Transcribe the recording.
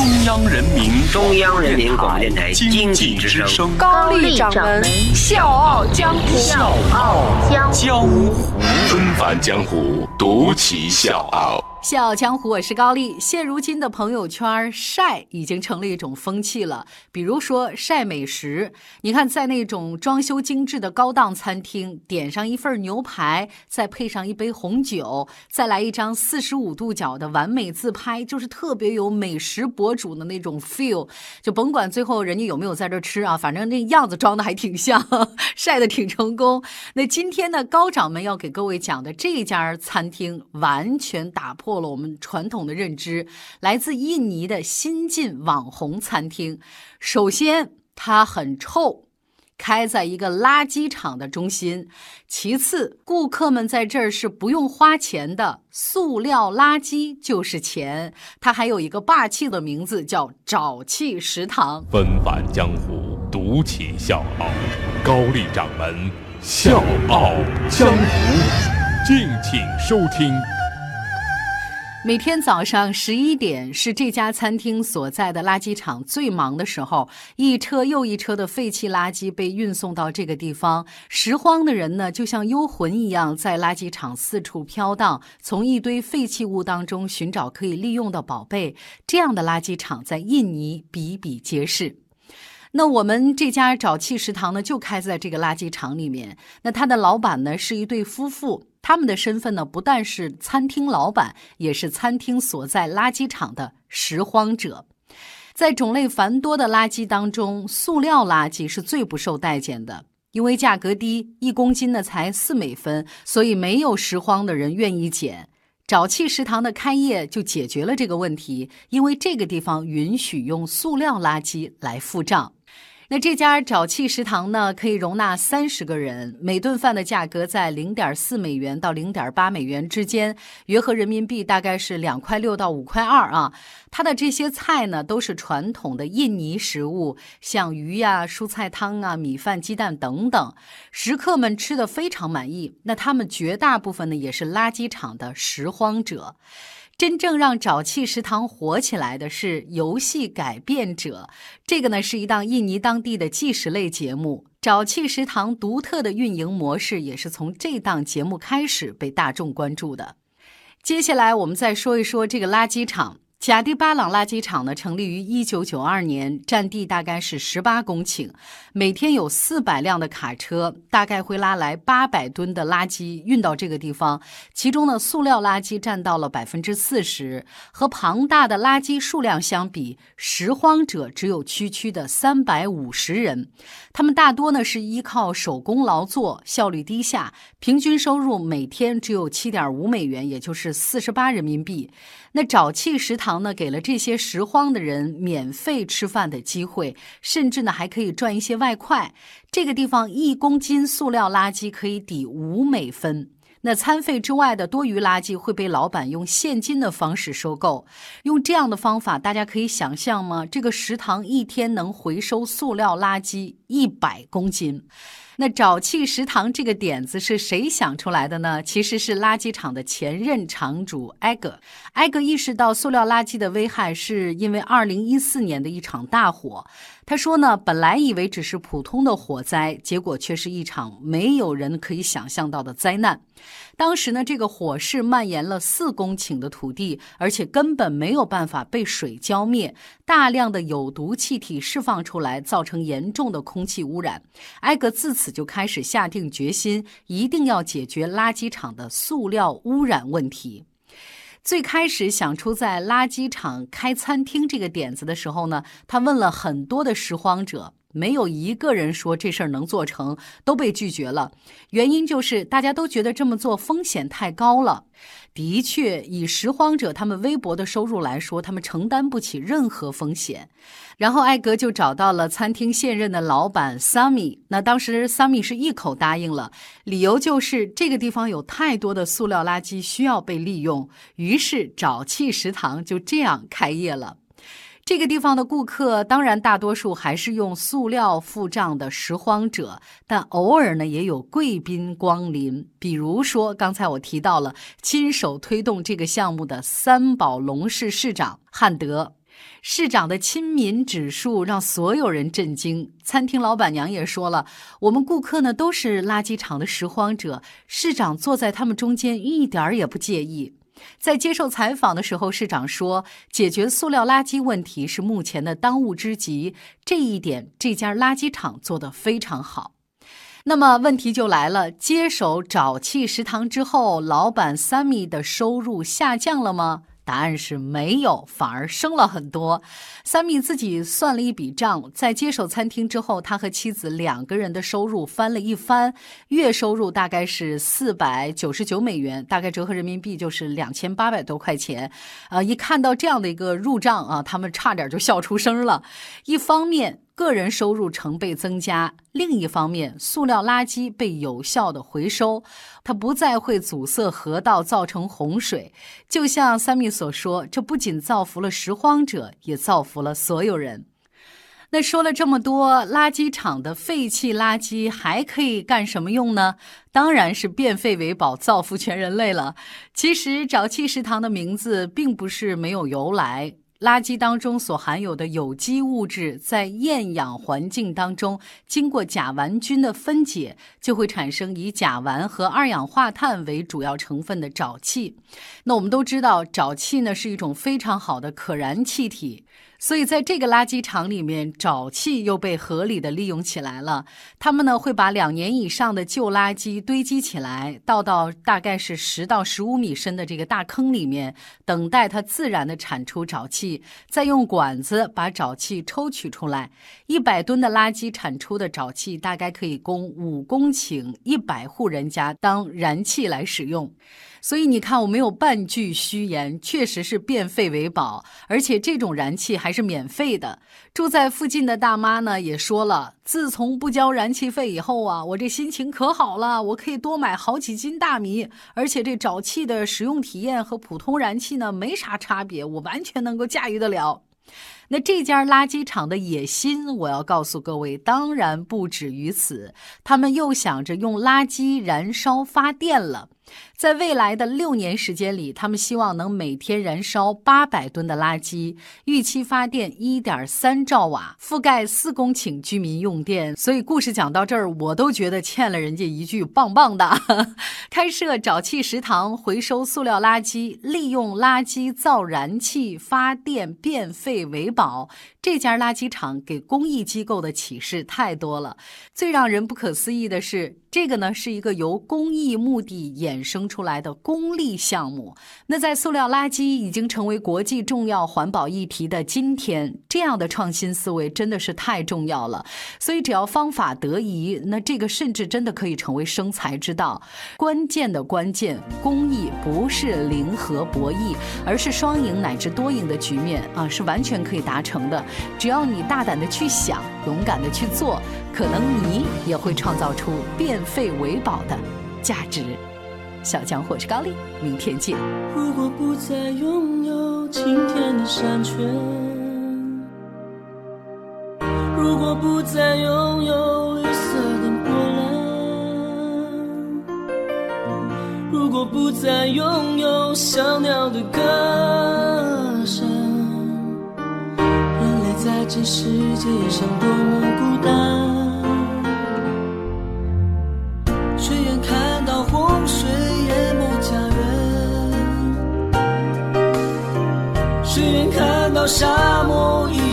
中央人民中央人民广播电台经济之声，高丽掌门笑傲江湖，笑傲江湖，纷繁江湖，独骑笑傲。笑傲江湖，我是高丽。现如今的朋友圈晒已经成了一种风气了。比如说晒美食，你看在那种装修精致的高档餐厅，点上一份牛排，再配上一杯红酒，再来一张四十五度角的完美自拍，就是特别有美食博主的那种 feel。就甭管最后人家有没有在这吃啊，反正那样子装的还挺像，晒的挺成功。那今天呢，高掌门要给各位讲的这家餐厅，完全打破。破了我们传统的认知，来自印尼的新晋网红餐厅。首先，它很臭，开在一个垃圾场的中心；其次，顾客们在这儿是不用花钱的，塑料垃圾就是钱。它还有一个霸气的名字，叫“沼气食堂”。纷繁江湖，独起笑傲，高丽掌门笑傲江湖，敬请收听。每天早上十一点是这家餐厅所在的垃圾场最忙的时候，一车又一车的废弃垃圾被运送到这个地方。拾荒的人呢，就像幽魂一样，在垃圾场四处飘荡，从一堆废弃物当中寻找可以利用的宝贝。这样的垃圾场在印尼比比皆是。那我们这家沼气食堂呢，就开在这个垃圾场里面。那他的老板呢，是一对夫妇。他们的身份呢，不但是餐厅老板，也是餐厅所在垃圾场的拾荒者。在种类繁多的垃圾当中，塑料垃圾是最不受待见的，因为价格低，一公斤呢才四美分，所以没有拾荒的人愿意捡。沼气食堂的开业就解决了这个问题，因为这个地方允许用塑料垃圾来付账。那这家沼气食堂呢，可以容纳三十个人，每顿饭的价格在零点四美元到零点八美元之间，约合人民币大概是两块六到五块二啊。它的这些菜呢，都是传统的印尼食物，像鱼呀、蔬菜汤啊、米饭、鸡蛋等等，食客们吃的非常满意。那他们绝大部分呢，也是垃圾场的拾荒者。真正让沼气食堂火起来的是游戏改变者，这个呢是一档印尼当地的纪实类节目。沼气食堂独特的运营模式也是从这档节目开始被大众关注的。接下来我们再说一说这个垃圾场。甲地巴朗垃圾场呢，成立于一九九二年，占地大概是十八公顷，每天有四百辆的卡车，大概会拉来八百吨的垃圾运到这个地方。其中呢，塑料垃圾占到了百分之四十。和庞大的垃圾数量相比，拾荒者只有区区的三百五十人。他们大多呢是依靠手工劳作，效率低下，平均收入每天只有七点五美元，也就是四十八人民币。那沼气食堂呢，给了这些拾荒的人免费吃饭的机会，甚至呢还可以赚一些外快。这个地方一公斤塑料垃圾可以抵五美分。那餐费之外的多余垃圾会被老板用现金的方式收购。用这样的方法，大家可以想象吗？这个食堂一天能回收塑料垃圾一百公斤。那沼气食堂这个点子是谁想出来的呢？其实是垃圾场的前任场主埃格。埃格意识到塑料垃圾的危害，是因为二零一四年的一场大火。他说呢，本来以为只是普通的火灾，结果却是一场没有人可以想象到的灾难。当时呢，这个火势蔓延了四公顷的土地，而且根本没有办法被水浇灭，大量的有毒气体释放出来，造成严重的空气污染。埃格自此就开始下定决心，一定要解决垃圾场的塑料污染问题。最开始想出在垃圾场开餐厅这个点子的时候呢，他问了很多的拾荒者，没有一个人说这事儿能做成，都被拒绝了。原因就是大家都觉得这么做风险太高了。的确，以拾荒者他们微薄的收入来说，他们承担不起任何风险。然后艾格就找到了餐厅现任的老板萨米。那当时萨米是一口答应了，理由就是这个地方有太多的塑料垃圾需要被利用。于是沼气食堂就这样开业了。这个地方的顾客当然大多数还是用塑料付账的拾荒者，但偶尔呢也有贵宾光临。比如说刚才我提到了亲手推动这个项目的三宝龙市市长汉德。市长的亲民指数让所有人震惊。餐厅老板娘也说了，我们顾客呢都是垃圾场的拾荒者，市长坐在他们中间一点儿也不介意。在接受采访的时候，市长说，解决塑料垃圾问题是目前的当务之急，这一点这家垃圾厂做得非常好。那么问题就来了，接手沼气食堂之后，老板 Sammy 的收入下降了吗？答案是没有，反而升了很多。三米自己算了一笔账，在接手餐厅之后，他和妻子两个人的收入翻了一番，月收入大概是四百九十九美元，大概折合人民币就是两千八百多块钱。啊，一看到这样的一个入账啊，他们差点就笑出声了。一方面，个人收入成倍增加，另一方面，塑料垃圾被有效的回收，它不再会阻塞河道，造成洪水。就像三米所说，这不仅造福了拾荒者，也造福了所有人。那说了这么多，垃圾场的废弃垃圾还可以干什么用呢？当然是变废为宝，造福全人类了。其实，沼气食堂的名字并不是没有由来。垃圾当中所含有的有机物质，在厌氧环境当中，经过甲烷菌的分解，就会产生以甲烷和二氧化碳为主要成分的沼气。那我们都知道，沼气呢是一种非常好的可燃气体。所以，在这个垃圾场里面，沼气又被合理的利用起来了。他们呢会把两年以上的旧垃圾堆积起来，倒到大概是十到十五米深的这个大坑里面，等待它自然的产出沼气，再用管子把沼气抽取出来。一百吨的垃圾产出的沼气，大概可以供五公顷一百户人家当燃气来使用。所以你看，我没有半句虚言，确实是变废为宝，而且这种燃气还还是免费的。住在附近的大妈呢也说了，自从不交燃气费以后啊，我这心情可好了，我可以多买好几斤大米，而且这沼气的使用体验和普通燃气呢没啥差别，我完全能够驾驭得了。那这家垃圾场的野心，我要告诉各位，当然不止于此，他们又想着用垃圾燃烧发电了。在未来的六年时间里，他们希望能每天燃烧八百吨的垃圾，预期发电一点三兆瓦，覆盖四公顷居民用电。所以故事讲到这儿，我都觉得欠了人家一句棒棒的。开设沼气食堂，回收塑料垃圾，利用垃圾造燃气发电，变废为宝。宝这家垃圾场给公益机构的启示太多了。最让人不可思议的是。这个呢是一个由公益目的衍生出来的公利项目。那在塑料垃圾已经成为国际重要环保议题的今天，这样的创新思维真的是太重要了。所以只要方法得宜，那这个甚至真的可以成为生财之道。关键的关键，公益不是零和博弈，而是双赢乃至多赢的局面啊，是完全可以达成的。只要你大胆的去想，勇敢的去做。可能你也会创造出变废为宝的价值。小江我是高丽，明天见。如果不再拥有晴天的山泉，如果不再拥有绿色的波澜，如果不再拥有小鸟的歌声，在这世界上多么孤单，谁愿看到洪水淹没家园？谁愿看到沙漠一。